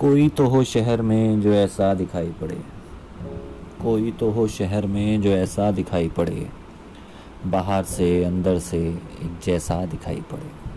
कोई तो हो शहर में जो ऐसा दिखाई पड़े। कोई तो हो शहर में जो ऐसा दिखाई पड़े। बाहर से, अंदर से एक जैसा दिखाई पड़े।